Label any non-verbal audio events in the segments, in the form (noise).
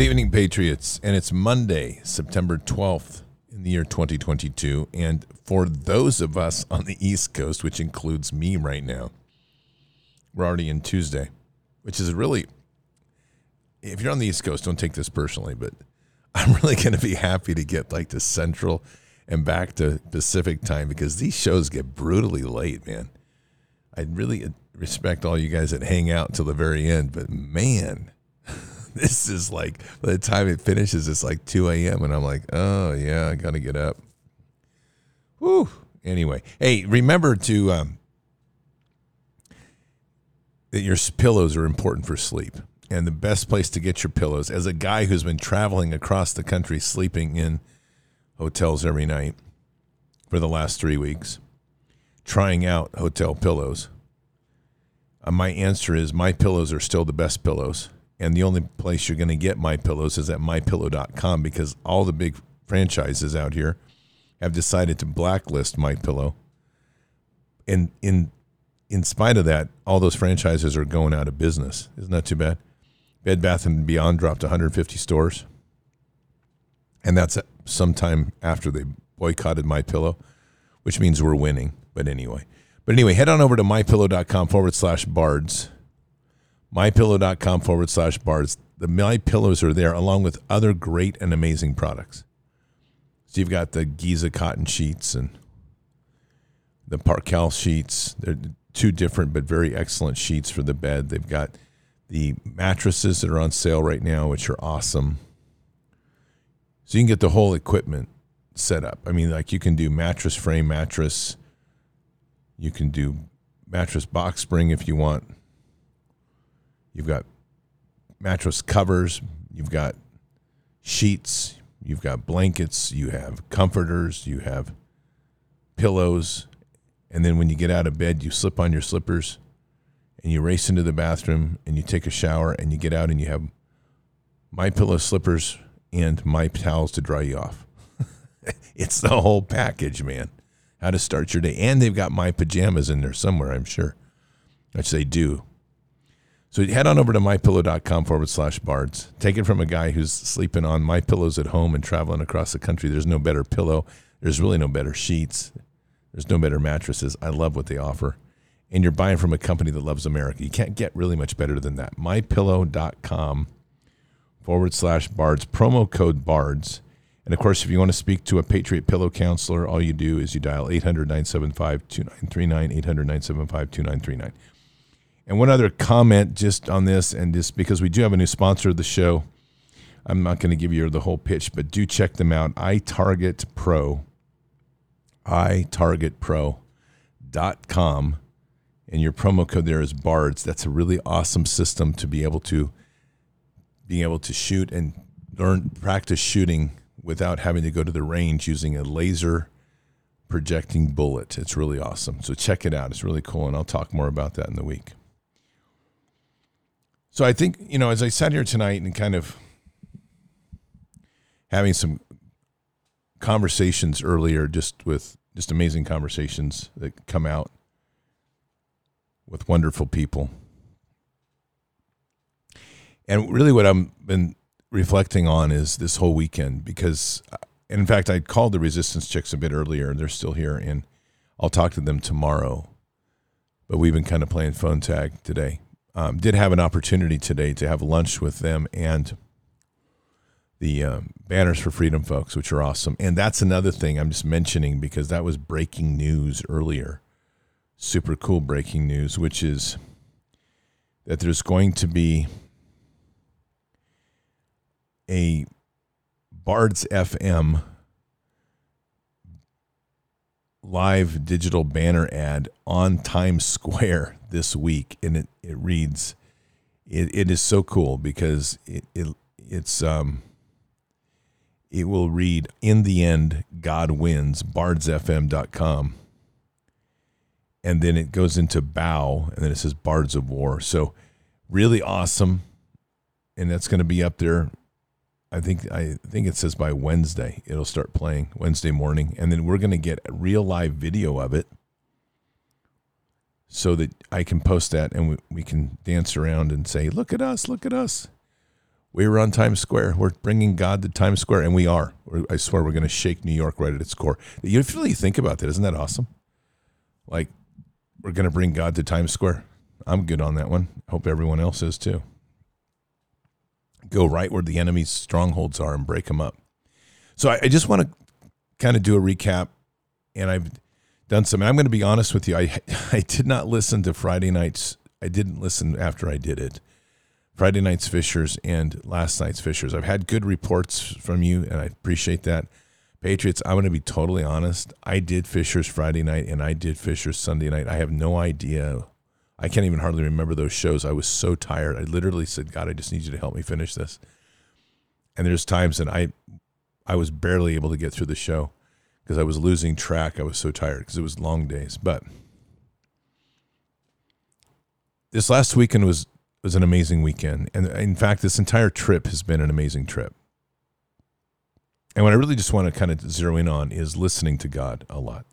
Good evening, Patriots. And it's Monday, September 12th in the year 2022. And for those of us on the East Coast, which includes me right now, we're already in Tuesday, which is really, if you're on the East Coast, don't take this personally, but (laughs) I'm really going to be happy to get like to Central and back to Pacific time because these shows get brutally late, man. I really respect all you guys that hang out till the very end, but man, (laughs) this is like by the time it finishes, it's like 2 a.m. and I'm like, oh yeah, I gotta get up. Whew. Anyway, hey, remember to um, that your pillows are important for sleep, and the best place to get your pillows. As a guy who's been traveling across the country, sleeping in hotels every night for the last three weeks, trying out hotel pillows. Uh, my answer is my pillows are still the best pillows and the only place you're going to get my pillows is at mypillow.com because all the big franchises out here have decided to blacklist my pillow. And in in spite of that all those franchises are going out of business. Isn't that too bad? Bed bath and beyond dropped 150 stores. And that's uh, sometime after they boycotted my pillow which means we're winning. But anyway. But anyway head on over to mypillow.com forward slash bards mypillow.com forward slash bars. The My Pillows are there along with other great and amazing products. So you've got the Giza cotton sheets and the Percale sheets. They're two different but very excellent sheets for the bed. They've got the mattresses that are on sale right now, which are awesome. So you can get the whole equipment set up. I mean, like you can do mattress frame mattress. You can do mattress box spring if you want You've got mattress covers, you've got sheets, you've got blankets, you have comforters, you have pillows, and then when you get out of bed, you slip on your slippers and you race into the bathroom and you take a shower and you get out and you have my pillow slippers and my towels to dry you off. (laughs) it's the whole package, man. How to start your day. And they've got my pajamas in there somewhere, I'm sure. Which they do. So head on over to mypillow.com forward slash bards. Take it from a guy who's sleeping on my pillows at home and traveling across the country. There's no better pillow. There's really no better sheets. There's no better mattresses. I love what they offer. And you're buying from a company that loves America. You can't get really much better than that. Mypillow.com forward slash bards, promo code bards. And of course, if you want to speak to a Patriot Pillow counselor, all you do is you dial 800 975 2939, 800 975 2939. And one other comment just on this, and just because we do have a new sponsor of the show, I'm not going to give you the whole pitch, but do check them out. iTarget Pro, iTargetPro.com, and your promo code there is BARDS. That's a really awesome system to be able to being able to shoot and learn practice shooting without having to go to the range using a laser projecting bullet. It's really awesome. So check it out. It's really cool, and I'll talk more about that in the week. So I think, you know, as I sat here tonight and kind of having some conversations earlier, just with just amazing conversations that come out with wonderful people. And really, what I've been reflecting on is this whole weekend because, uh, in fact, I called the resistance chicks a bit earlier and they're still here, and I'll talk to them tomorrow. But we've been kind of playing phone tag today um, did have an opportunity today to have lunch with them and the um, banners for freedom folks which are awesome. And that's another thing i'm just mentioning because that was breaking news earlier. Super cool breaking news which is that there's going to be a bards fm live digital banner ad on Times Square (laughs) this week, and it, it reads, it, it is so cool because it, it it's um it will read in the end God wins bardsfm.com and then it goes into bow and then it says bards of war. So really awesome. And that's going to be up there I think I think it says by Wednesday it'll start playing Wednesday morning, and then we're going to get a real live video of it, so that I can post that and we, we can dance around and say, "Look at us! Look at us! We were on Times Square. We're bringing God to Times Square, and we are. I swear we're going to shake New York right at its core. You really think about that? Isn't that awesome? Like, we're going to bring God to Times Square. I'm good on that one. Hope everyone else is too. Go right where the enemy's strongholds are and break them up. So I, I just want to kind of do a recap, and I've done some. I'm going to be honest with you. I (laughs) I did not listen to Friday nights. I didn't listen after I did it. Friday night's Fishers and last night's Fishers. I've had good reports from you, and I appreciate that. Patriots, I'm going to be totally honest. I did Fishers Friday night and I did Fishers Sunday night. I have no idea. I can't even hardly remember those shows. I was so tired. I literally said, God, I just need you to help me finish this. And there's times that I I was barely able to get through the show because I was losing track. I was so tired because it was long days. But this last weekend was was an amazing weekend. And in fact, this entire trip has been an amazing trip. And what I really just want to kind of zero in on is listening to God a lot.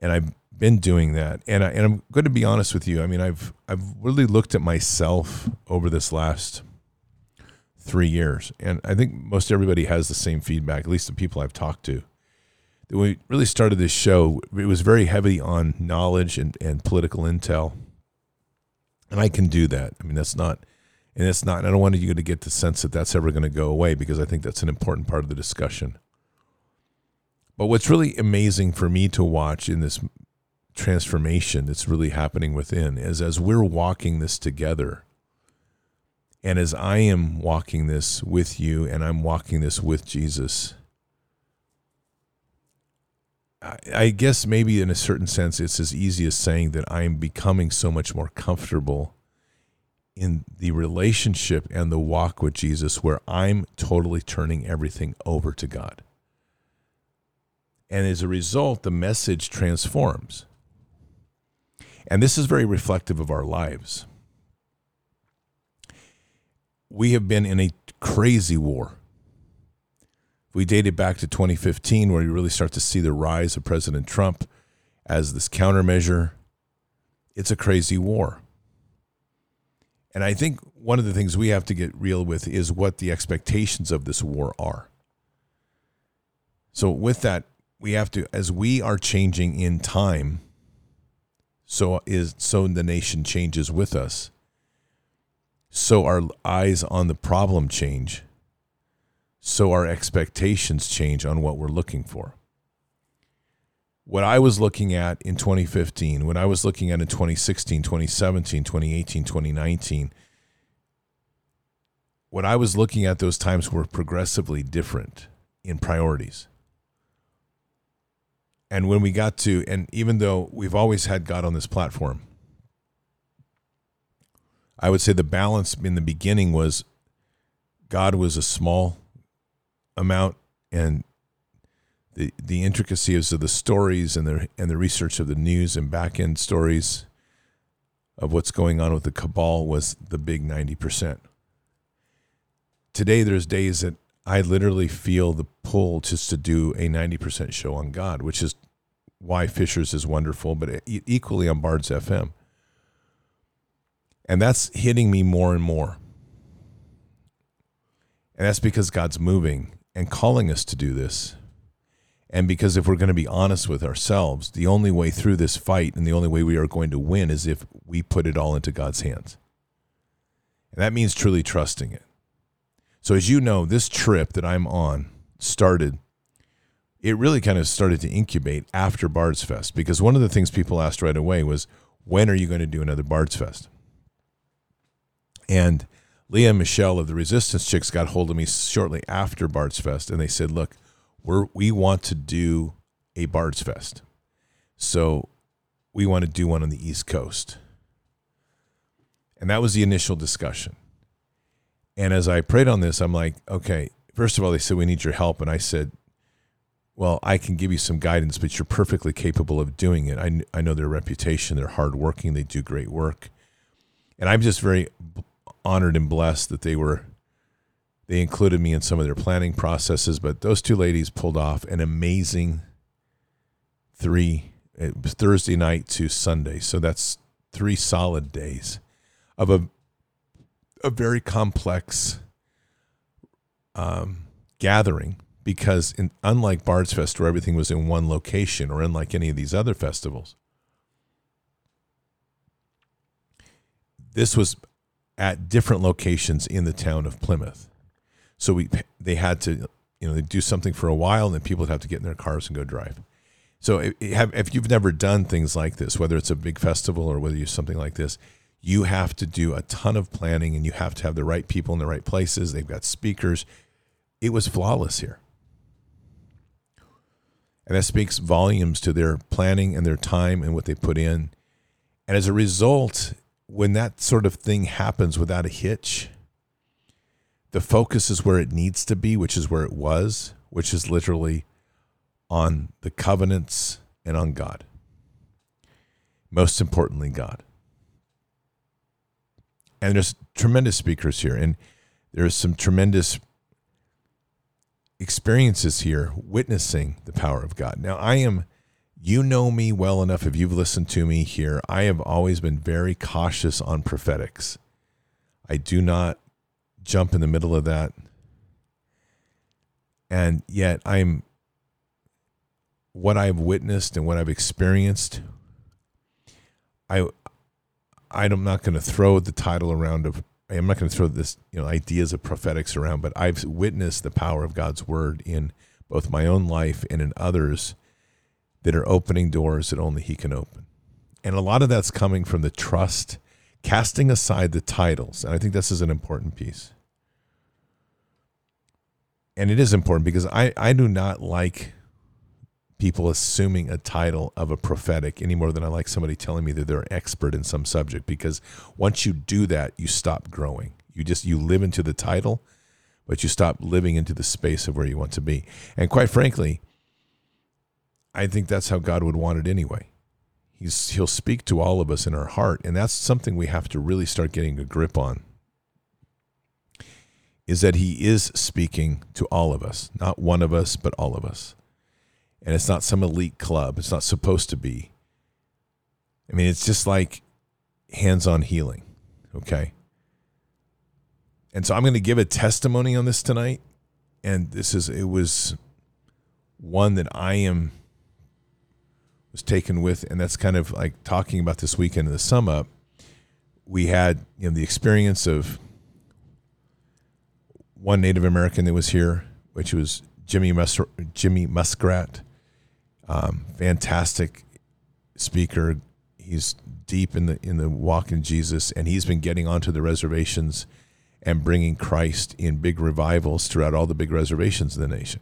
And I've been doing that. And, I, and I'm going to be honest with you. I mean, I've, I've really looked at myself over this last three years. And I think most everybody has the same feedback, at least the people I've talked to. When we really started this show, it was very heavy on knowledge and, and political intel and I can do that. I mean, that's not, and it's not. I don't want you to get the sense that that's ever going to go away because I think that's an important part of the discussion. But what's really amazing for me to watch in this transformation that's really happening within is as we're walking this together, and as I am walking this with you, and I'm walking this with Jesus. I guess maybe in a certain sense, it's as easy as saying that I am becoming so much more comfortable in the relationship and the walk with Jesus where I'm totally turning everything over to God. And as a result, the message transforms. And this is very reflective of our lives. We have been in a crazy war we dated back to 2015, where you really start to see the rise of President Trump as this countermeasure. It's a crazy war. And I think one of the things we have to get real with is what the expectations of this war are. So, with that, we have to, as we are changing in time, so is so the nation changes with us. So our eyes on the problem change so our expectations change on what we're looking for. What I was looking at in 2015, what I was looking at in 2016, 2017, 2018, 2019, what I was looking at those times were progressively different in priorities. And when we got to, and even though we've always had God on this platform, I would say the balance in the beginning was God was a small amount and the the intricacies of the stories and the and the research of the news and back end stories of what's going on with the cabal was the big 90%. Today there's days that I literally feel the pull just to do a 90% show on God, which is why Fishers is wonderful, but equally on Bards FM. And that's hitting me more and more. And that's because God's moving and calling us to do this. And because if we're going to be honest with ourselves, the only way through this fight and the only way we are going to win is if we put it all into God's hands. And that means truly trusting it. So, as you know, this trip that I'm on started, it really kind of started to incubate after Bards Fest because one of the things people asked right away was, when are you going to do another Bards Fest? And Leah and Michelle of the Resistance Chicks got hold of me shortly after Bards Fest, and they said, "Look, we're we want to do a Bards Fest, so we want to do one on the East Coast." And that was the initial discussion. And as I prayed on this, I'm like, okay. First of all, they said we need your help, and I said, well, I can give you some guidance, but you're perfectly capable of doing it. I, I know their reputation; they're hardworking, they do great work, and I'm just very honored and blessed that they were they included me in some of their planning processes. But those two ladies pulled off an amazing three eh, thursday night to sunday. So that's three solid days of a a very complex um, gathering because, in, unlike Bard's Fest, where everything was in one location, or unlike any of these other festivals, this was at different locations in the town of Plymouth. So we they had to you know they do something for a while, and then people would have to get in their cars and go drive. So if you've never done things like this, whether it's a big festival or whether you something like this, you have to do a ton of planning and you have to have the right people in the right places. They've got speakers. It was flawless here. And that speaks volumes to their planning and their time and what they put in. And as a result, when that sort of thing happens without a hitch, the focus is where it needs to be, which is where it was, which is literally on the covenants and on God. Most importantly, God. And there's tremendous speakers here, and there's some tremendous experiences here witnessing the power of God. Now, I am, you know me well enough if you've listened to me here. I have always been very cautious on prophetics. I do not jump in the middle of that. And yet, I'm what I've witnessed and what I've experienced, I I'm not going to throw the title around of I'm not going to throw this you know ideas of prophetics around, but I've witnessed the power of God's word in both my own life and in others that are opening doors that only He can open, and a lot of that's coming from the trust, casting aside the titles, and I think this is an important piece. And it is important because I, I do not like people assuming a title of a prophetic any more than I like somebody telling me that they're an expert in some subject because once you do that, you stop growing. You just you live into the title, but you stop living into the space of where you want to be. And quite frankly, I think that's how God would want it anyway. He's he'll speak to all of us in our heart, and that's something we have to really start getting a grip on. Is that he is speaking to all of us, not one of us, but all of us and it's not some elite club. It's not supposed to be. I mean, it's just like hands on healing. Okay. And so I'm going to give a testimony on this tonight. And this is, it was one that I am, was taken with. And that's kind of like talking about this weekend in the sum up. We had, you know, the experience of one Native American that was here, which was Jimmy, Mus- Jimmy Muskrat um, fantastic speaker. He's deep in the in the walk in Jesus, and he's been getting onto the reservations and bringing Christ in big revivals throughout all the big reservations in the nation.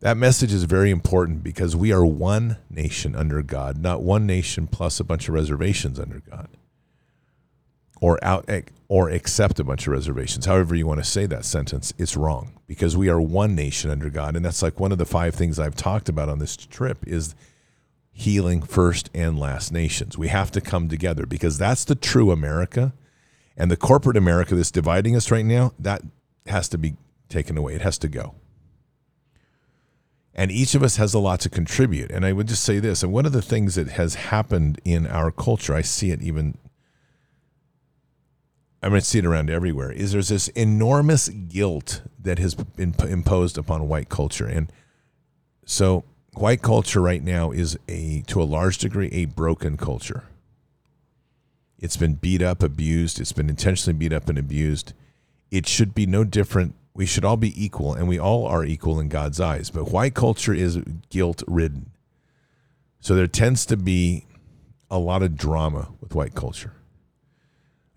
That message is very important because we are one nation under God, not one nation plus a bunch of reservations under God. Or out eh, or accept a bunch of reservations. However you want to say that sentence, it's wrong because we are one nation under God. And that's like one of the five things I've talked about on this trip is healing first and last nations. We have to come together because that's the true America. And the corporate America that's dividing us right now, that has to be taken away. It has to go. And each of us has a lot to contribute. And I would just say this, and one of the things that has happened in our culture, I see it even I mean, I see it around everywhere. Is there's this enormous guilt that has been imposed upon white culture, and so white culture right now is a to a large degree a broken culture. It's been beat up, abused. It's been intentionally beat up and abused. It should be no different. We should all be equal, and we all are equal in God's eyes. But white culture is guilt ridden. So there tends to be a lot of drama with white culture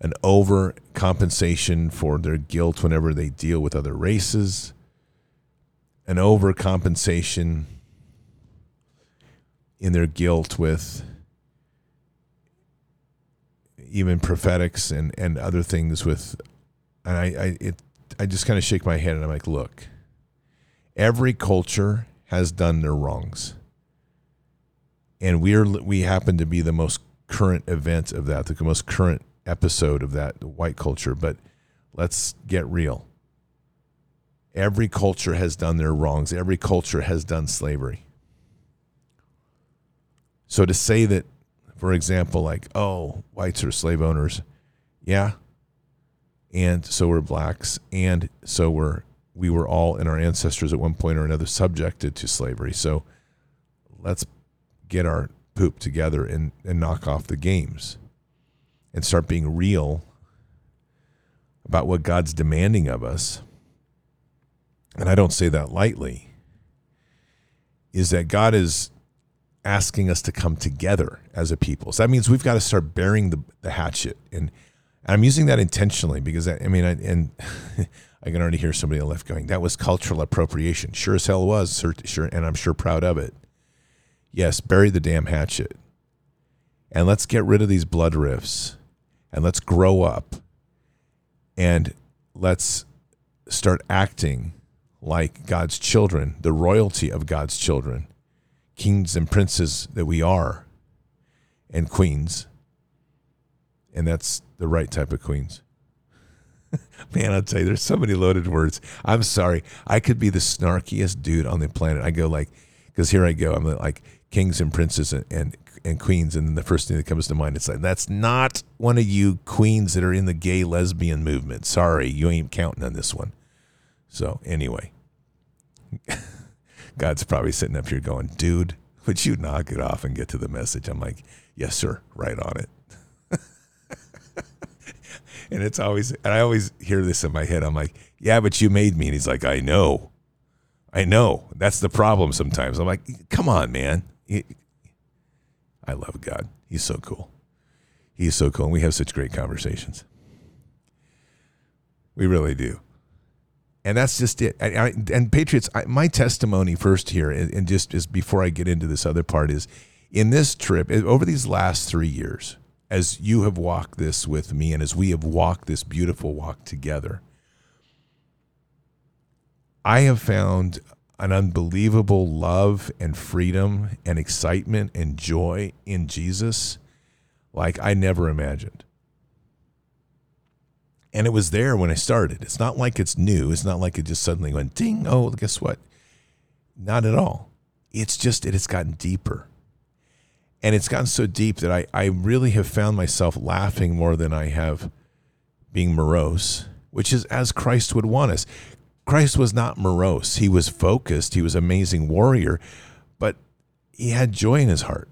an overcompensation for their guilt whenever they deal with other races, an overcompensation in their guilt with even prophetics and, and other things with and I, I it I just kind of shake my head and I'm like, look, every culture has done their wrongs. And we're we happen to be the most current event of that, the most current episode of that white culture, but let's get real. Every culture has done their wrongs. Every culture has done slavery. So to say that, for example, like, oh, whites are slave owners, yeah, and so were blacks, and so were we were all and our ancestors at one point or another subjected to slavery. So let's get our poop together and, and knock off the games and start being real about what God's demanding of us. And I don't say that lightly, is that God is asking us to come together as a people. So that means we've got to start bearing the, the hatchet. And, I'm using that intentionally because I, I mean, I, and (laughs) I can already hear somebody on the left going, that was cultural appropriation. Sure as hell was, sure, and I'm sure proud of it. Yes, bury the damn hatchet. And let's get rid of these blood rifts and let's grow up and let's start acting like God's children, the royalty of God's children, kings and princes that we are, and queens. And that's the right type of queens. (laughs) Man, I'll tell you, there's so many loaded words. I'm sorry. I could be the snarkiest dude on the planet. I go like, because here I go. I'm like kings and princes and, and queens. And the first thing that comes to mind is like, that's not one of you queens that are in the gay lesbian movement. Sorry, you ain't counting on this one. So, anyway, (laughs) God's probably sitting up here going, dude, would you knock it off and get to the message? I'm like, yes, sir, right on it. (laughs) and it's always, and I always hear this in my head. I'm like, yeah, but you made me. And he's like, I know. I know. That's the problem sometimes. I'm like, come on, man. I love God. He's so cool. He's so cool. And we have such great conversations. We really do. And that's just it. And, I, and Patriots, I, my testimony first here, and, and just, just before I get into this other part, is in this trip, over these last three years, as you have walked this with me and as we have walked this beautiful walk together, I have found an unbelievable love and freedom and excitement and joy in Jesus like I never imagined. And it was there when I started. It's not like it's new. It's not like it just suddenly went ding. Oh, guess what? Not at all. It's just it has gotten deeper and it's gotten so deep that I, I really have found myself laughing more than I have being morose, which is as Christ would want us. Christ was not morose. He was focused. He was amazing warrior, but he had joy in his heart.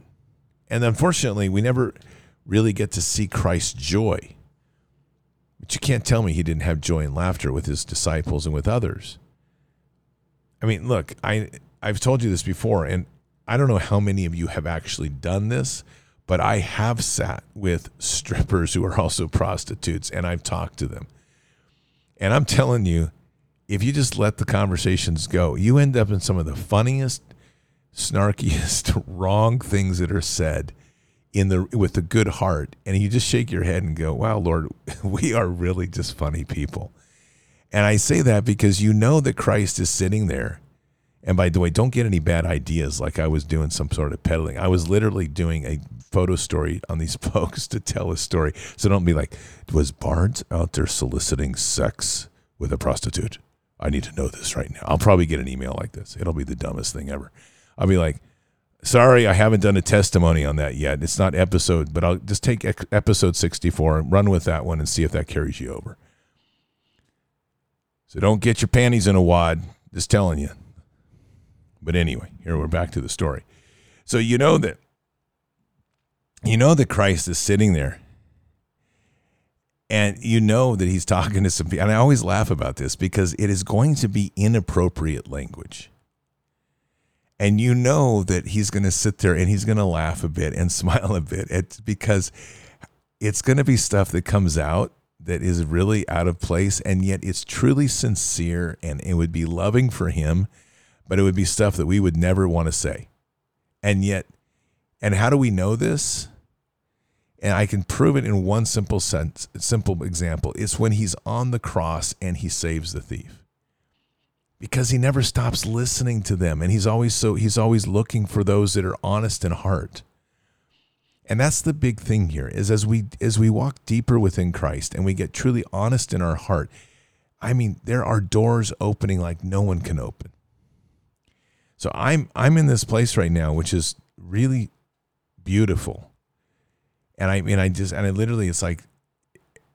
And unfortunately, we never really get to see Christ's joy. But you can't tell me he didn't have joy and laughter with his disciples and with others. I mean, look, I I've told you this before, and I don't know how many of you have actually done this, but I have sat with strippers who are also prostitutes and I've talked to them. And I'm telling you, if you just let the conversations go, you end up in some of the funniest, snarkiest, (laughs) wrong things that are said in the with a good heart. And you just shake your head and go, Wow, Lord, (laughs) we are really just funny people. And I say that because you know that Christ is sitting there and by the way, don't get any bad ideas like I was doing some sort of peddling. I was literally doing a photo story on these (laughs) folks to tell a story. So don't be like, was Barnes out there soliciting sex with a prostitute? I need to know this right now. I'll probably get an email like this. It'll be the dumbest thing ever. I'll be like, sorry, I haven't done a testimony on that yet. It's not episode, but I'll just take episode 64 and run with that one and see if that carries you over. So don't get your panties in a wad. Just telling you. But anyway, here we're back to the story. So you know that you know that Christ is sitting there and you know that he's talking to some people. And I always laugh about this because it is going to be inappropriate language. And you know that he's going to sit there and he's going to laugh a bit and (laughs) smile a bit. Because it's going to be stuff that comes out that is really out of place and yet it's truly sincere and it would be loving for him but it would be stuff that we would never want to say. And yet, and how do we know this? And I can prove it in one simple sense, simple example. It's when he's on the cross and he saves the thief. Because he never stops listening to them and he's always so he's always looking for those that are honest in heart. And that's the big thing here is as we as we walk deeper within Christ and we get truly honest in our heart, I mean, there are doors opening like no one can open. So I'm I'm in this place right now, which is really beautiful. And I mean I just and I literally it's like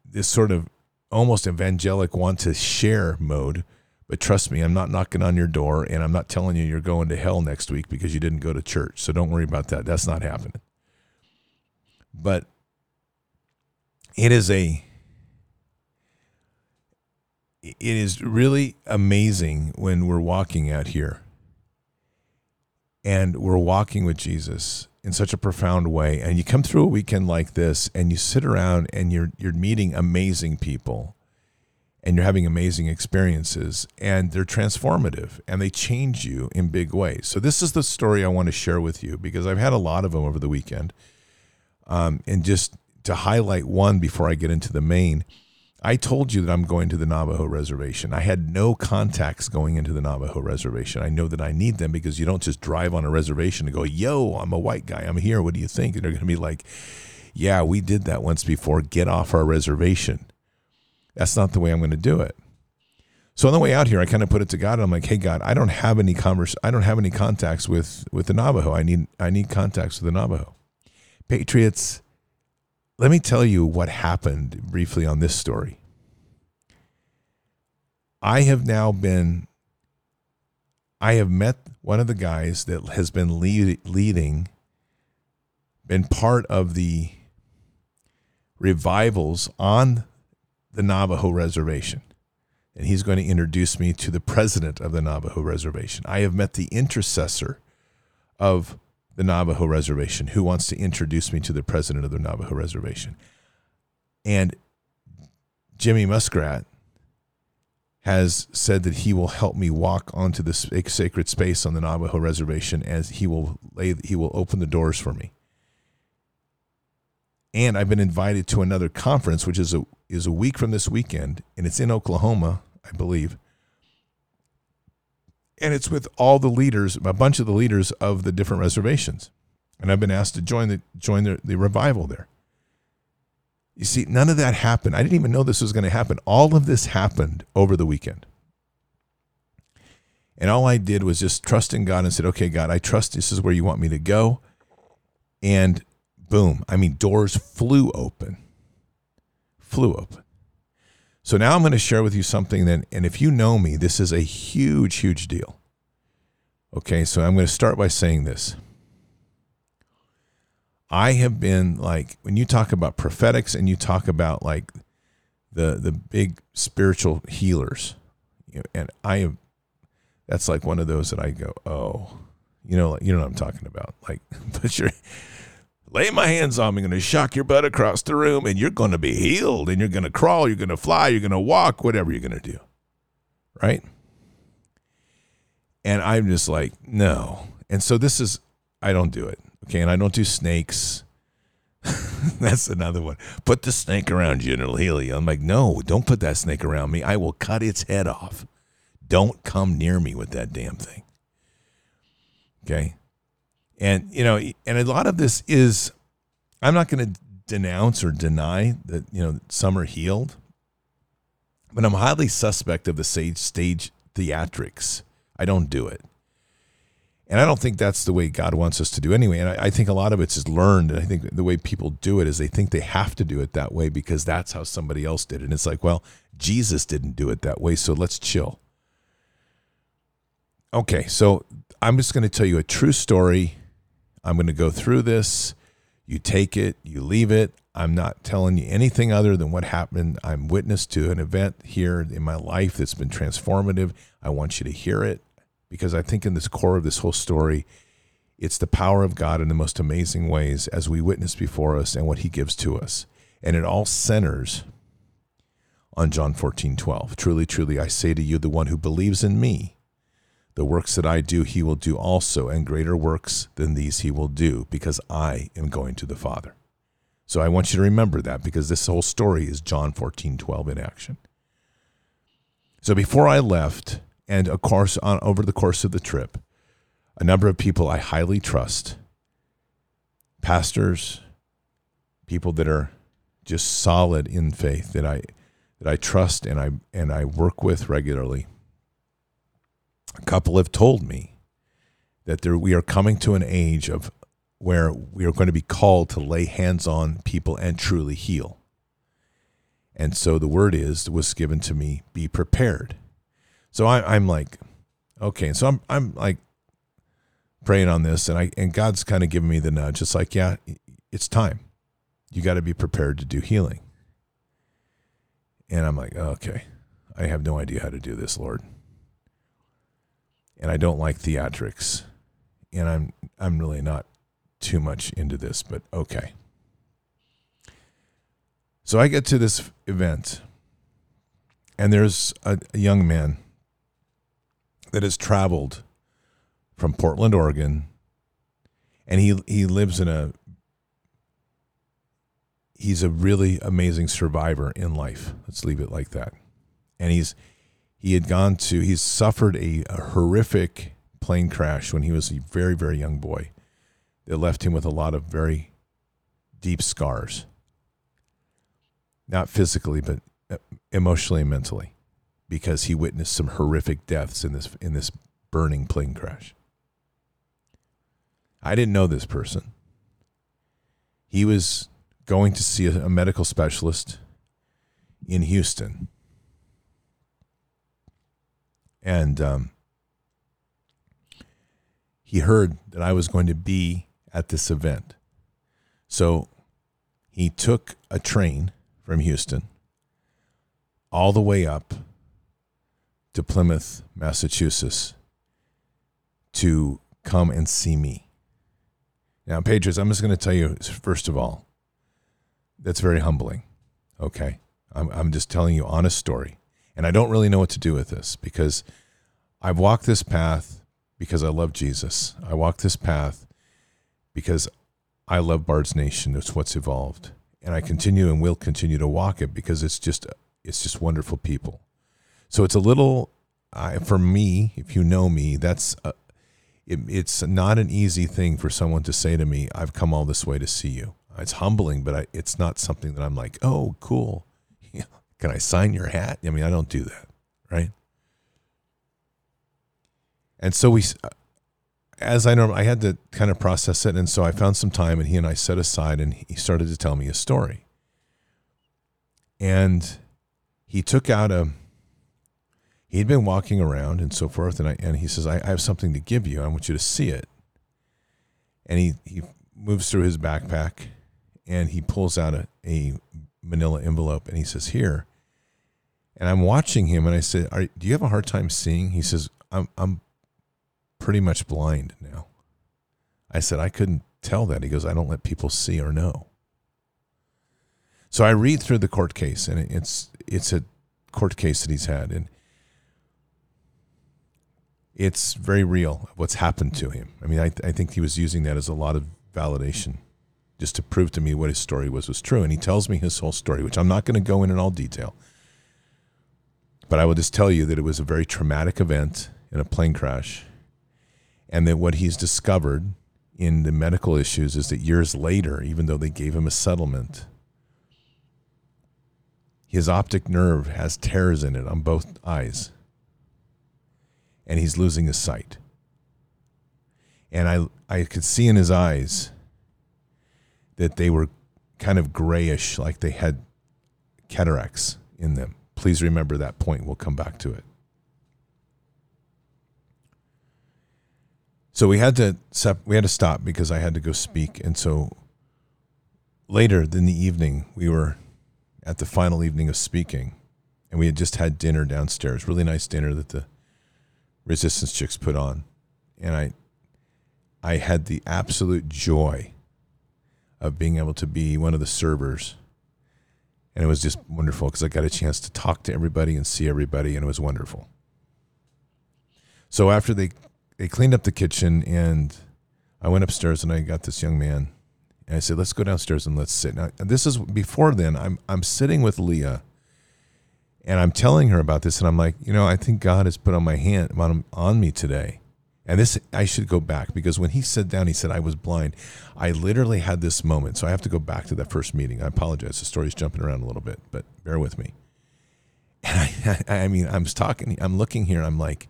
this sort of almost evangelic want to share mode. But trust me, I'm not knocking on your door and I'm not telling you you're going to hell next week because you didn't go to church. So don't worry about that. That's not happening. But it is a it is really amazing when we're walking out here and we're walking with Jesus in such a profound way and you come through a weekend like this and you sit around and you're you're meeting amazing people and you're having amazing experiences and they're transformative and they change you in big ways. So this is the story I want to share with you because I've had a lot of them over the weekend. Um, and just to highlight one before I get into the main, I told you that I'm going to the Navajo reservation. I had no contacts going into the Navajo reservation. I know that I need them because you don't just drive on a reservation and go, yo, I'm a white guy. I'm here. What do you think? And they're going to be like, yeah, we did that once before. Get off our reservation. That's not the way I'm going to do it. So on the way out here, I kind of put it to God. I'm like, hey, God, I don't have any converse. I don't have any contacts with, with the Navajo. I need, I need contacts with the Navajo. Patriots, let me tell you what happened briefly on this story. I have now been, I have met one of the guys that has been lead, leading, been part of the revivals on the Navajo reservation. And he's going to introduce me to the president of the Navajo reservation. I have met the intercessor of the Navajo reservation who wants to introduce me to the president of the Navajo reservation. And Jimmy Muskrat has said that he will help me walk onto this sacred space on the Navajo reservation as he will lay he will open the doors for me. And I've been invited to another conference which is a is a week from this weekend and it's in Oklahoma, I believe and it's with all the leaders, a bunch of the leaders of the different reservations. And I've been asked to join the join the, the revival there. You see, none of that happened. I didn't even know this was going to happen. All of this happened over the weekend. And all I did was just trust in God and said, okay, God, I trust this is where you want me to go. And boom, I mean, doors flew open. Flew open. So now I'm going to share with you something that, and if you know me, this is a huge, huge deal. Okay, so I'm going to start by saying this. I have been like, when you talk about prophetics and you talk about like the the big spiritual healers, you know, and I have, that's like one of those that I go, oh, you know, you know what I'm talking about. Like, (laughs) put your lay my hands on me, I'm going to shock your butt across the room, and you're going to be healed, and you're going to crawl, you're going to fly, you're going to walk, whatever you're going to do. Right? And I'm just like, no. And so this is, I don't do it. Okay. And I don't do snakes. (laughs) That's another one. Put the snake around you and it'll heal you. I'm like, no, don't put that snake around me. I will cut its head off. Don't come near me with that damn thing. Okay. And, mm-hmm. you know, and a lot of this is, I'm not going to denounce or deny that, you know, some are healed, but I'm highly suspect of the stage, stage theatrics. I don't do it. And I don't think that's the way God wants us to do anyway. And I, I, think a lot of it's is learned. And I think the way people do it is they think they have to do it that way because that's how somebody else did it. And it's like, well, Jesus didn't do it that way. So let's chill. Okay. So I'm just going to tell you a true story I'm going to go through this. You take it, you leave it. I'm not telling you anything other than what happened. I'm witness to an event here in my life that's been transformative. I want you to hear it because I think in this core of this whole story, it's the power of God in the most amazing ways as we witness before us and what he gives to us. And it all centers on John 14, 12. Truly, truly, I say to you, the one who believes in me, the works that I do, he will do also, and greater works than these he will do, because I am going to the Father. So I want you to remember that because this whole story is John 14, 12 in action. So before I left, and of course, on, over the course of the trip, a number of people I highly trust, pastors, people that are just solid in faith that I that I trust and I and I work with regularly a couple have told me that there, we are coming to an age of where we are going to be called to lay hands on people and truly heal. And so the word is was given to me, be prepared. So I, I'm like, okay. So I'm I'm like praying on this, and I and God's kind of giving me the nudge. It's like, yeah, it's time. You got to be prepared to do healing. And I'm like, okay, I have no idea how to do this, Lord. And I don't like theatrics. And I'm I'm really not too much into this, but okay. So I get to this event, and there's a, a young man that has traveled from Portland, Oregon, and he he lives in a he's a really amazing survivor in life. Let's leave it like that. And he's he had gone to he's suffered a, a horrific plane crash when he was a very very young boy that left him with a lot of very deep scars. Not physically, but uh, emotionally and mentally, because he witnessed some horrific deaths in this in this burning plane crash. I didn't know this person. He was going to see a medical specialist in Houston. And um, he heard that I was going to be at this event. So he took a train from Houston all the way up to Plymouth, Massachusetts to come and see me. Now, Patriots, I'm just going to tell you, first of all, that's very humbling. Okay. I'm, I'm just telling you honest story. And I don't really know what to do with this because I've walked this path because I love Jesus. I walked this path because I love Bard's Nation. It's what's evolved. And I continue and will continue to walk it because it's just it's just wonderful people. So it's a little I, for me, if you know me, that's a, it, it's not an easy thing for someone to say to me, I've come all this way to see you. It's humbling, but I, it's not something that I'm like, oh, cool. Can I sign your hat? I mean, I don't do that, right? And so we, uh, as I know, I had to kind of process it. And so I found some time and he and I set aside and he started to tell me a story. And he took out a, he'd been walking around and so forth. And, I, and he says, I, I have something to give you. I want you to see it. And he, he moves through his backpack and he pulls out a, a manila envelope and he says, Here. And I'm watching him and I said, Do you have a hard time seeing? He says, I'm, I'm pretty much blind now. I said, I couldn't tell that. He goes, I don't let people see or know. So I read through the court case and it's it's a court case that he's had and it's very real what's happened to him. I mean, I, I think he was using that as a lot of validation just to prove to me what his story was was true. And he tells me his whole story, which I'm not going to go in in all detail. But I will just tell you that it was a very traumatic event in a plane crash. And that what he's discovered in the medical issues is that years later, even though they gave him a settlement, his optic nerve has tears in it on both eyes and he's losing his sight. And I, I could see in his eyes that they were kind of grayish, like they had cataracts in them. Please remember that point. We'll come back to it. So we had to we had to stop because I had to go speak, and so later in the evening we were at the final evening of speaking, and we had just had dinner downstairs. Really nice dinner that the resistance chicks put on and i i had the absolute joy of being able to be one of the servers. And it was just wonderful because i got a chance to talk to everybody and see everybody and it was wonderful. So after they they cleaned up the kitchen and i went upstairs and i got this young man and i said let's go downstairs and let's sit. Now this is before then i'm i'm sitting with leah and I'm telling her about this, and I'm like, you know, I think God has put on my hand on, on me today. And this, I should go back because when he sat down, he said, I was blind. I literally had this moment. So I have to go back to that first meeting. I apologize. The story's jumping around a little bit, but bear with me. (laughs) And I, I mean, I'm talking, I'm looking here, I'm like,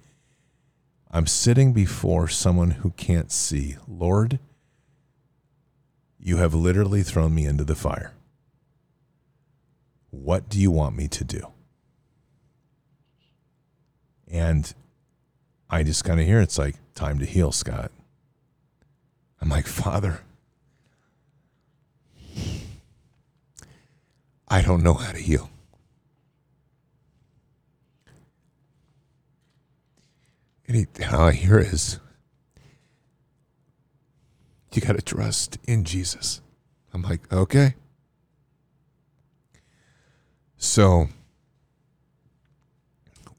I'm sitting before someone who can't see. Lord, you have literally thrown me into the fire. What do you want me to do? And I just kind of hear it's like, time to heal, Scott. I'm like, Father, I don't know how to heal. And he, how I hear is, you got to trust in Jesus. I'm like, okay. So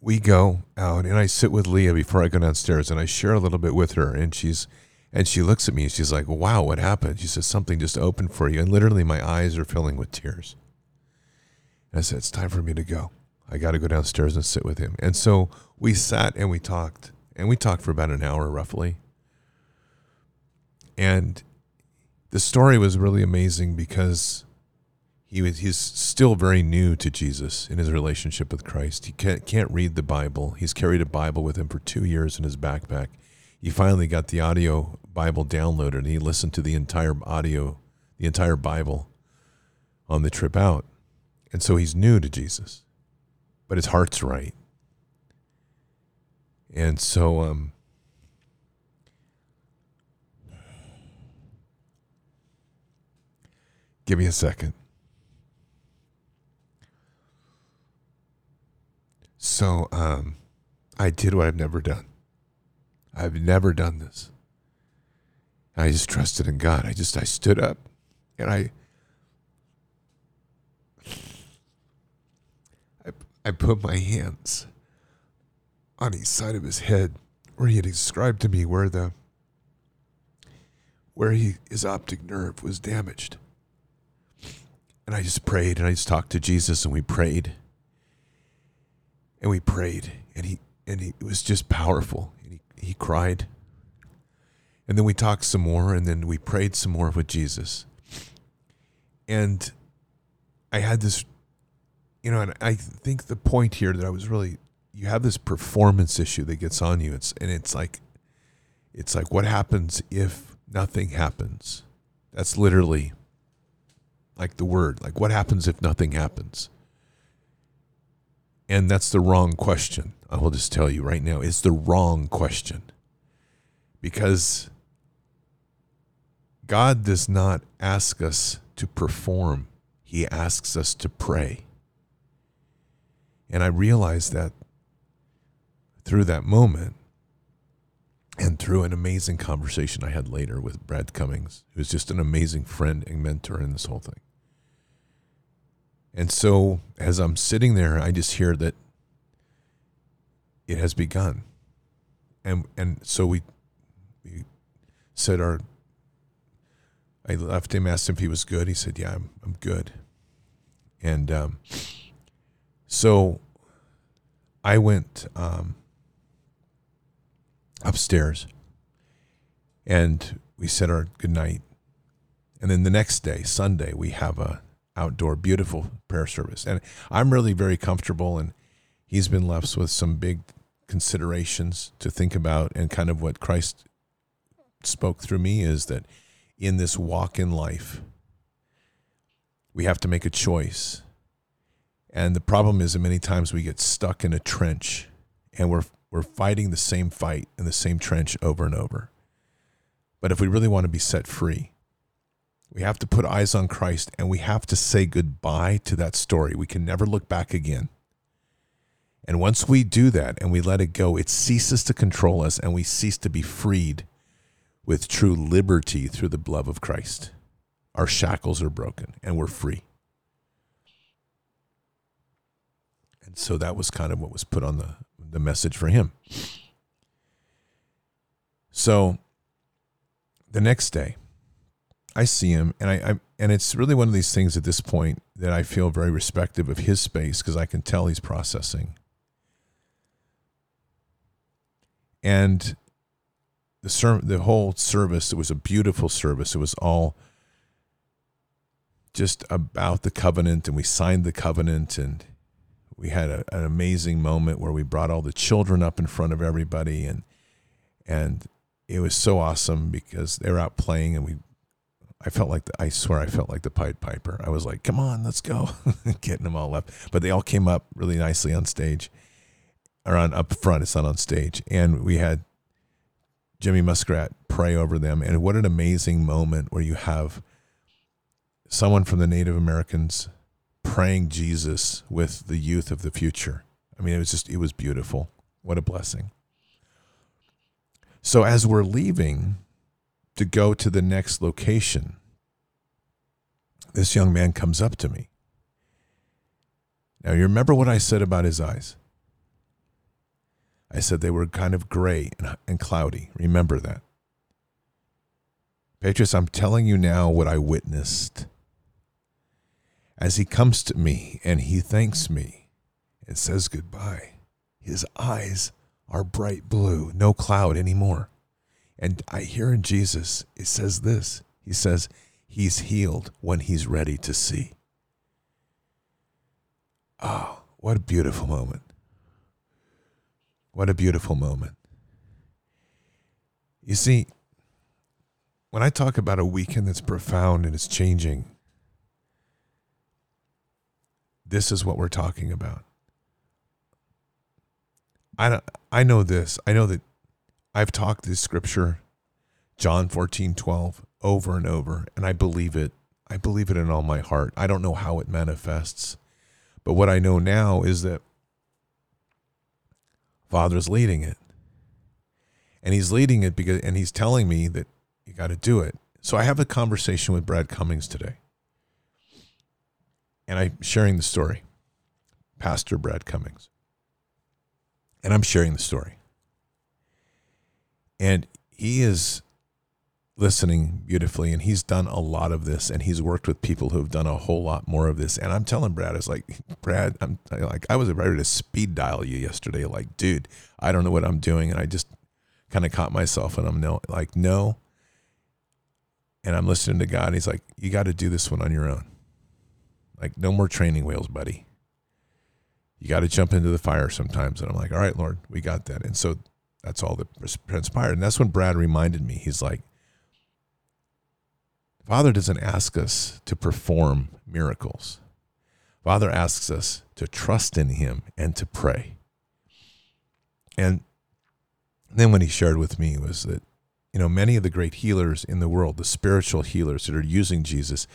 we go out and I sit with Leah before I go downstairs and I share a little bit with her and she's and she looks at me and she's like, Wow, what happened? She says, Something just opened for you. And literally my eyes are filling with tears. And I said, It's time for me to go. I got to go downstairs and sit with him. And so we sat and we talked. And we talked for about an hour roughly. And the story was really amazing because he was he's still very new to Jesus in his relationship with Christ. He can't can't read the Bible. He's carried a Bible with him for two years in his backpack. He finally got the audio Bible downloaded and he listened to the entire audio, the entire Bible on the trip out. And so he's new to Jesus. But his heart's right. And so um Give me a second. So um, I did what I've never done. I've never done this. I just trusted in God. I just I stood up and I I, I put my hands on each side of his head where he had described to me where the where he his optic nerve was damaged. And I just prayed and I just talked to Jesus and we prayed and we prayed and he and he, it was just powerful. And he, he cried. And then we talked some more and then we prayed some more with jesus. And i had this you know and i think the point here that i was really you have this performance issue that gets on you. It's and it's like it's like what happens if nothing happens? That's literally like the word. Like what happens if nothing happens and that's the wrong question. I will just tell you right now, it's the wrong question. Because God does not ask us to perform, He asks us to pray. And I realized that through that moment and through an amazing conversation I had later with Brad Cummings, who's just an amazing friend and mentor in this whole thing. And so as I'm sitting there, I just hear that it has begun. And and so we we said our I left him, asked him if he was good. He said, Yeah, I'm I'm good. And um, so I went um, upstairs and we said our good night. And then the next day, Sunday, we have a outdoor, beautiful prayer service. And I'm really very comfortable, and he's been left with some big considerations to think about. And kind of what Christ spoke through me is that in this walk in life, we have to make a choice. And the problem is that many times we get stuck in a trench and we're we're fighting the same fight in the same trench over and over. But if we really want to be set free, we have to put eyes on Christ and we have to say goodbye to that story. We can never look back again. And once we do that and we let it go, it ceases to control us and we cease to be freed with true liberty through the love of Christ. Our shackles are broken and we're free. And so that was kind of what was put on the, the message for him. So the next day, I see him, and I, I, and it's really one of these things at this point that I feel very respective of his space because I can tell he's processing. And the ser- the whole service, it was a beautiful service. It was all just about the covenant, and we signed the covenant, and we had a, an amazing moment where we brought all the children up in front of everybody, and and it was so awesome because they were out playing, and we I felt like the, I swear I felt like the Pied Piper. I was like, "Come on, let's go," (laughs) getting them all up. But they all came up really nicely on stage, or on up front. It's not on stage, and we had Jimmy Muskrat pray over them. And what an amazing moment where you have someone from the Native Americans praying Jesus with the youth of the future. I mean, it was just it was beautiful. What a blessing. So as we're leaving to go to the next location, this young man comes up to me. Now, you remember what I said about his eyes? I said they were kind of gray and, cloudy. Remember that. Patriots, I'm telling you now what I witnessed. As he comes to me and he thanks me and says goodbye, his eyes are bright blue, no cloud anymore. And I hear in Jesus, it says this He says, He's healed when He's ready to see. Oh, what a beautiful moment. What a beautiful moment. You see, when I talk about a weekend that's profound and it's changing, this is what we're talking about. I, I know this. I know that I've talked this scripture, John 14, 12, over and over, and I believe it. I believe it in all my heart. I don't know how it manifests, but what I know now is that Father's leading it. And he's leading it because and he's telling me that you got to do it. So I have a conversation with Brad Cummings today. And I'm sharing the story. Pastor Brad Cummings. And I'm sharing the story. And he is listening beautifully and he's done a lot of this and he's worked with people who have done a whole lot more of this. And i'm telling brad it's like brad i'm like i was ready to speed dial you yesterday. Like dude i don't know what i'm doing. And i just kind of caught myself and i'm no like no. And i'm listening to god he's like you got to do this one on your own. Like no more training wheels buddy. You got to jump into the fire sometimes. And i'm like all right lord we got that. And so that's all that transpired. And that's when Brad reminded me. He's like, Father doesn't ask us to perform miracles. Father asks us to trust in Him and to pray. And then what he shared with me was that, you know, many of the great healers in the world, the spiritual healers that are using Jesus,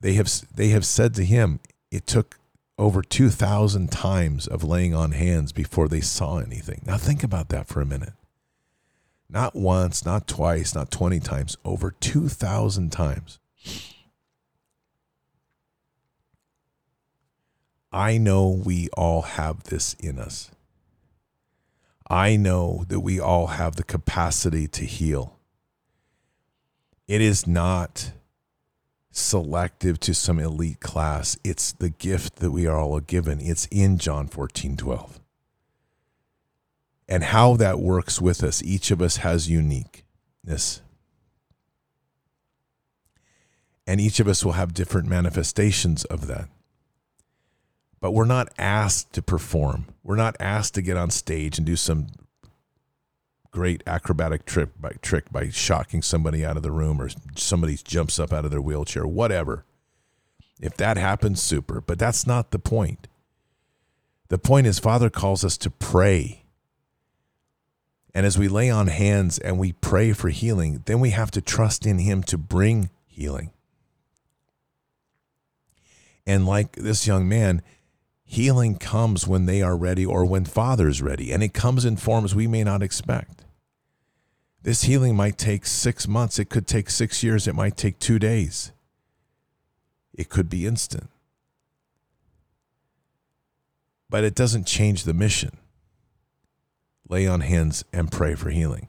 they have they have said to him, it took over 2,000 times of laying on hands before they saw anything. Now, think about that for a minute. Not once, not twice, not 20 times, over 2,000 times. I know we all have this in us. I know that we all have the capacity to heal. It is not selective to some elite class. It's the gift that we are all given. It's in John 14, 12. And how that works with us, each of us has uniqueness. And each of us will have different manifestations of that. But we're not asked to perform. We're not asked to get on stage and do some great acrobatic trick by trick by shocking somebody out of the room or somebody jumps up out of their wheelchair, whatever. If that happens, super. But that's not the point. The point is, Father calls us to pray. And as we lay on hands and we pray for healing, then we have to trust in Him to bring healing. And like this young man, healing comes when they are ready or when Father's ready. And it comes in forms we may not expect. This healing might take six months. It could take six years. It might take two days. It could be instant. But it doesn't change the mission. Lay on hands and pray for healing.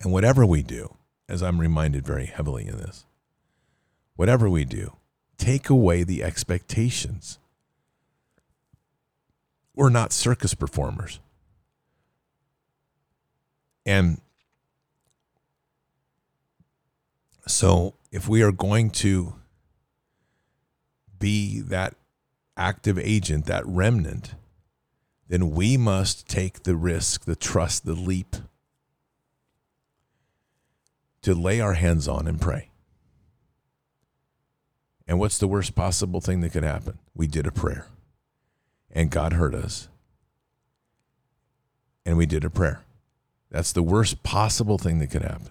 And whatever we do, as I'm reminded very heavily in this, whatever we do, take away the expectations. We're not circus performers. And so, if we are going to be that active agent, that remnant, then we must take the risk, the trust, the leap to lay our hands on and pray. And what's the worst possible thing that could happen? We did a prayer. And God heard us. And we did a prayer. That's the worst possible thing that could happen.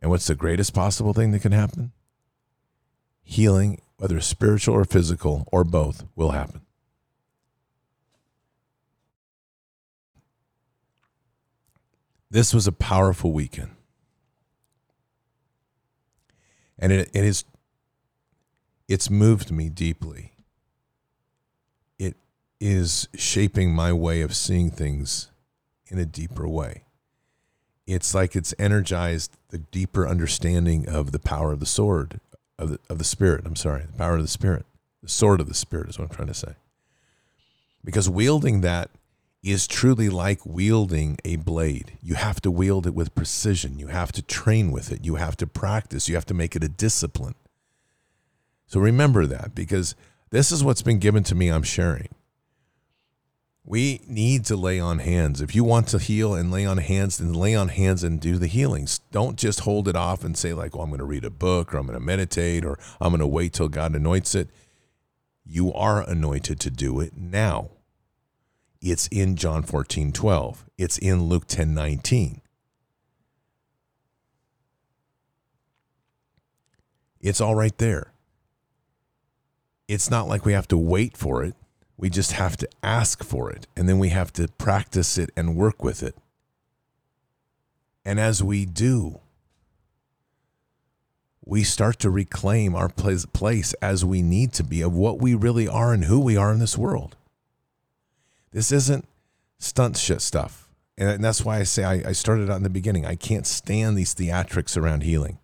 And what's the greatest possible thing that can happen? Healing, whether spiritual or physical or both, will happen. This was a powerful weekend. And it, it is it's moved me deeply. It is shaping my way of seeing things in a deeper way. It's like it's energized the deeper understanding of the power of the sword, of the, of the spirit. I'm sorry, the power of the spirit. The sword of the spirit is what I'm trying to say. Because wielding that is truly like wielding a blade. You have to wield it with precision. You have to train with it. You have to practice. You have to make it a discipline. So remember that because this is what's been given to me, I'm sharing. We need to lay on hands. If you want to heal and lay on hands, then lay on hands and do the healings. Don't just hold it off and say, like, oh, I'm going to read a book or I'm going to meditate or I'm going to wait till God anoints it. You are anointed to do it now. It's in John 14, 12. It's in Luke 10, 19. It's all right there. It's not like we have to wait for it. We just have to ask for it, and then we have to practice it and work with it. And as we do, we start to reclaim our place as we need to be of what we really are and who we are in this world. This isn't stunt shit stuff. And that's why I say I, I started out in the beginning. I can't stand these theatrics around healing.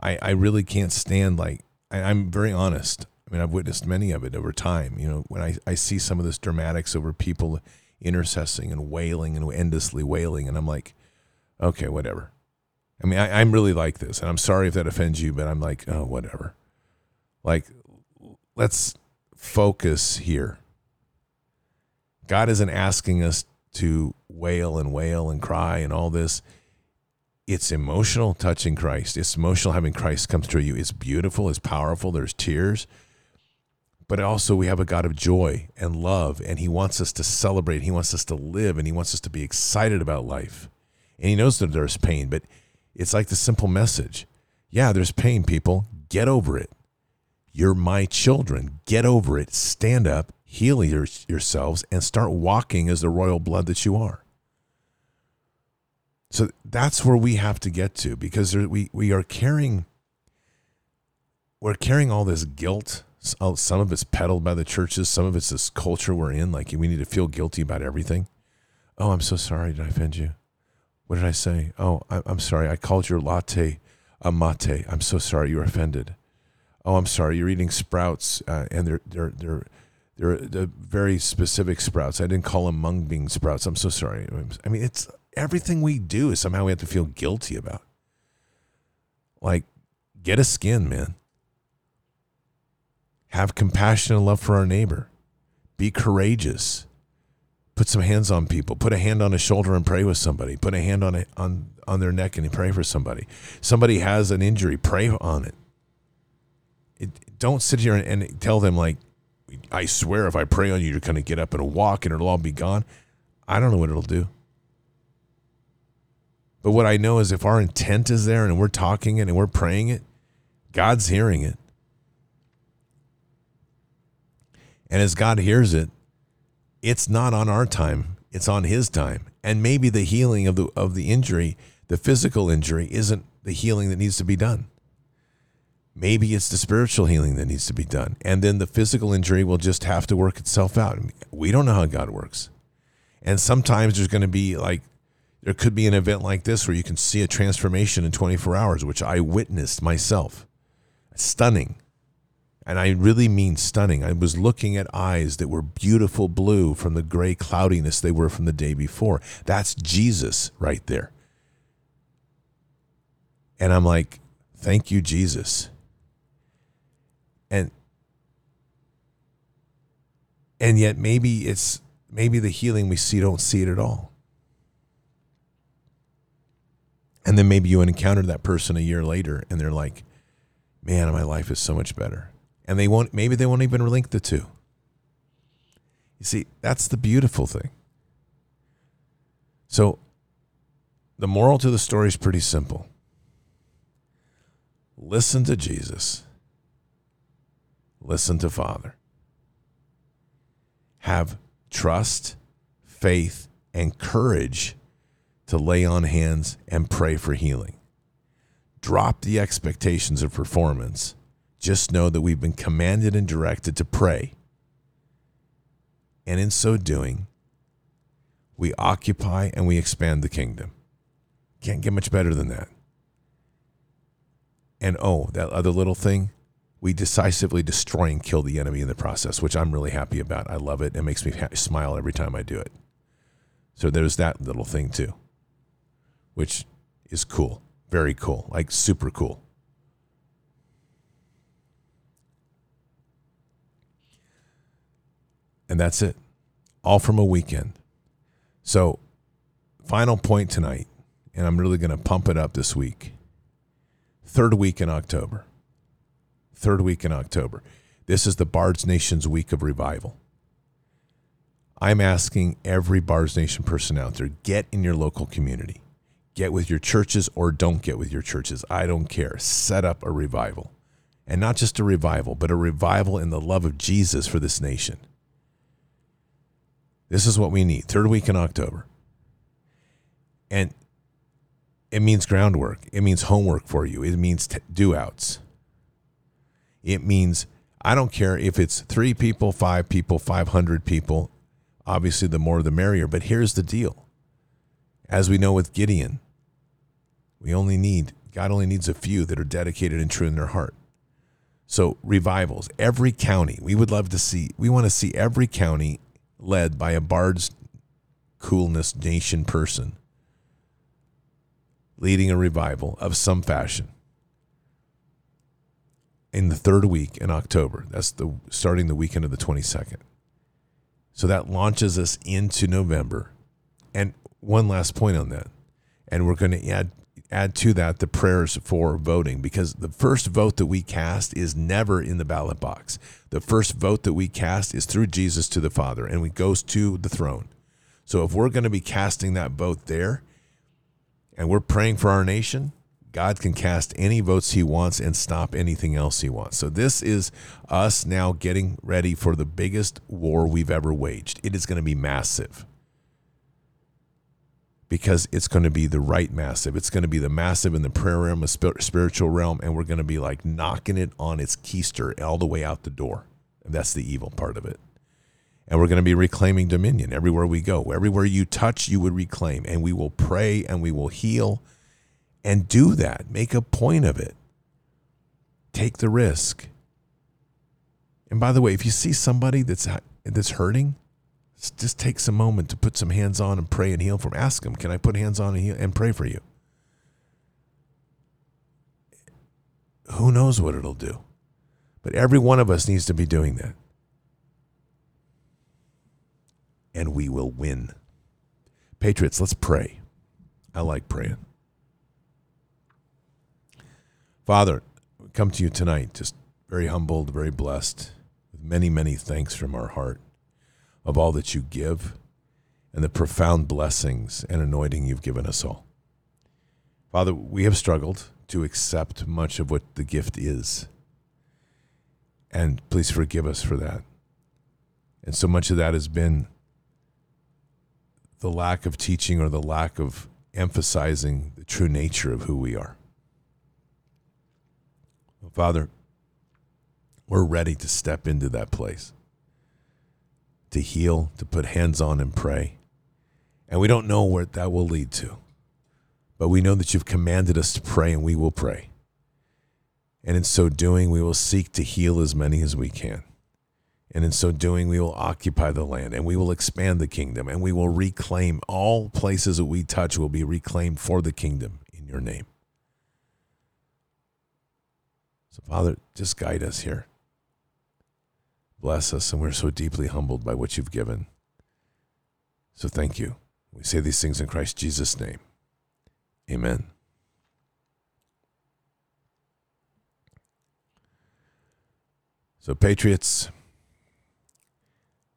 I, I really can't stand like I, I'm very honest. I mean, I've witnessed many of it over time. You know, when I, I see some of this dramatics over people intercessing and wailing and endlessly wailing, and I'm like, okay, whatever. I mean, I, I'm really like this, and I'm sorry if that offends you, but I'm like, oh, whatever. Like, let's focus here. God isn't asking us to wail and wail and cry and all this. It's emotional touching Christ. It's emotional having Christ come through you. It's beautiful. It's powerful. There's tears but also we have a God of joy and love, and He wants us to celebrate. He wants us to live, and He wants us to be excited about life. And He knows that there's pain, but it's like the simple message yeah, there's pain, people. Get over it. You're my children. Get over it. Stand up, heal your, yourselves, and start walking as the royal blood that you are. So that's where we have to get to because there, we, we are carrying we're carrying all this guilt some of it's peddled by the churches. Some of it's this culture we're in. Like we need to feel guilty about everything. Oh, I'm so sorry. Did I offend you? What did I say? Oh, I'm sorry. I called your latte a mate. I'm so sorry. You're offended. Oh, I'm sorry. You're eating sprouts, uh, and they're they're they're they're, they're very specific sprouts. I didn't call them mung bean sprouts. I'm so sorry. I mean, it's everything we do is somehow we have to feel guilty about. Like, get a skin, man. Have compassion and love for our neighbor. Be courageous. Put some hands on people. Put a hand on a shoulder and pray with somebody. Put a hand on it on on their neck and pray for somebody. Somebody has an injury, pray on it. it don't sit here and, and tell them like, I swear if I pray on you, you're to get up and walk and it'll all be gone. I don't know what it'll do. But what I know is if our intent is there and we're talking it and we're praying it, God's hearing it. And as God hears it, it's not on our time, it's on his time. And maybe the healing of the of the injury, the physical injury isn't the healing that needs to be done. Maybe it's the spiritual healing that needs to be done. And then the physical injury will just have to work itself out. We don't know how God works. And sometimes there's going to be like there could be an event like this where you can see a transformation in 24 hours, which I witnessed myself. Stunning. And I really mean stunning. I was looking at eyes that were beautiful blue from the gray cloudiness they were from the day before. That's Jesus right there. And I'm like, thank you, Jesus. And and yet maybe it's maybe the healing we see don't see it at all. And then maybe you encounter that person a year later and they're like, man, my life is so much better. And they won't, maybe they won't even link the two. You see, that's the beautiful thing. So the moral to the story is pretty simple listen to Jesus, listen to Father. Have trust, faith, and courage to lay on hands and pray for healing. Drop the expectations of performance. Just know that we've been commanded and directed to pray. And in so doing, we occupy and we expand the kingdom. Can't get much better than that. And oh, that other little thing, we decisively destroy and kill the enemy in the process, which I'm really happy about. I love it. It makes me smile every time I do it. So there's that little thing too, which is cool. Very cool. Like super cool. And that's it. All from a weekend. So, final point tonight, and I'm really going to pump it up this week. Third week in October. Third week in October. This is the Bards Nation's week of revival. I'm asking every Bards Nation person out there get in your local community. Get with your churches or don't get with your churches. I don't care. Set up a revival. And not just a revival, but a revival in the love of Jesus for this nation. This is what we need. Third week in October. And it means groundwork. It means homework for you. It means t- do outs. It means I don't care if it's three people, five people, 500 people. Obviously, the more the merrier. But here's the deal. As we know with Gideon, we only need, God only needs a few that are dedicated and true in their heart. So, revivals, every county, we would love to see, we want to see every county led by a Bard's Coolness Nation person leading a revival of some fashion in the third week in October. That's the starting the weekend of the 22nd. So that launches us into November. And one last point on that. And we're going to add add to that the prayers for voting because the first vote that we cast is never in the ballot box. The first vote that we cast is through Jesus to the Father and it goes to the throne. So if we're going to be casting that vote there and we're praying for our nation, God can cast any votes he wants and stop anything else he wants. So this is us now getting ready for the biggest war we've ever waged. It is going to be massive. Because it's going to be the right massive. It's going to be the massive in the prayer realm, the spiritual realm, and we're going to be like knocking it on its keister all the way out the door. And that's the evil part of it. And we're going to be reclaiming dominion everywhere we go. Everywhere you touch, you would reclaim. And we will pray and we will heal and do that. Make a point of it. Take the risk. And by the way, if you see somebody that's uh, that's hurting, just take some moment to put some hands on and pray and heal from. Ask them, "Can I put hands on and, heal, and pray for you?" Who knows what it'll do? But every one of us needs to be doing that. And we will win. Patriots, let's pray. I like praying. Father, come to you tonight, just very humbled, very blessed, with many, many thanks from our heart of all that you give and the profound blessings and anointing you've given us all. Father, we have struggled to accept much of what the gift is. And please forgive us for that. And so much of that has been the lack of teaching or the lack of emphasizing the true nature of who we are. Father, we're ready to step into that place, to heal, to put hands on and pray. And we don't know where that will lead to, but we know that you've commanded us to pray and we will pray. And in so doing, we will seek to heal as many as we can. And in so doing, we will occupy the land and we will expand the kingdom and we will reclaim all places that we touch will be reclaimed for the kingdom in your name. So, Father, just guide us here. Bless us, and we're so deeply humbled by what you've given. So thank you. We say these things in Christ Jesus' name. Amen. So, Patriots,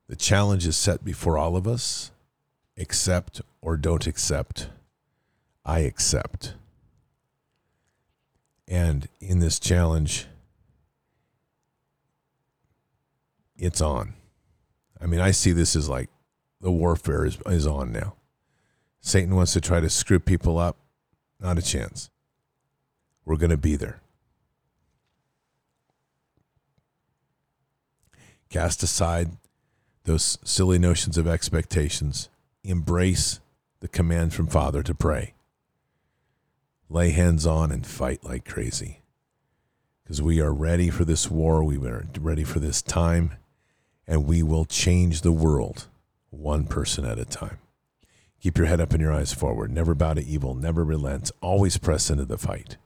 the challenge is set before all of us accept or don't accept. I accept. And in this challenge, it's on. I mean, I see this as like the warfare is, is on now. Satan wants to try to screw people up. Not a chance. We're going to be there. Cast aside those silly notions of expectations. Embrace the command from Father to pray. Lay hands on and fight like crazy. Because we are ready for this war. We are ready for this time. And we will change the world one person at a time. Keep your head up and your eyes forward. Never bow to evil. Never relent. Always press into the fight.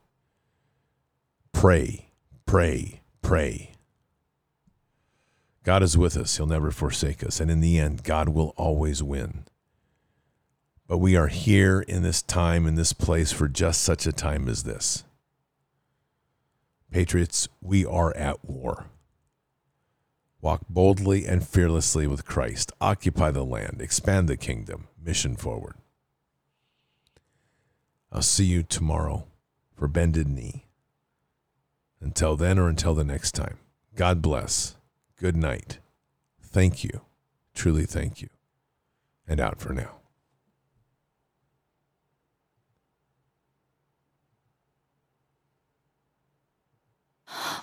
Pray, pray, pray. God is with us. He'll never forsake us. And in the end, God will always win. But we are here in this time, in this place, for just such a time as this. Patriots, we are at war. Walk boldly and fearlessly with Christ. Occupy the land. Expand the kingdom. Mission forward. I'll see you tomorrow for Bended Knee. Until then or until the next time, God bless. Good night. Thank you. Truly thank you. And out for now. (gasps)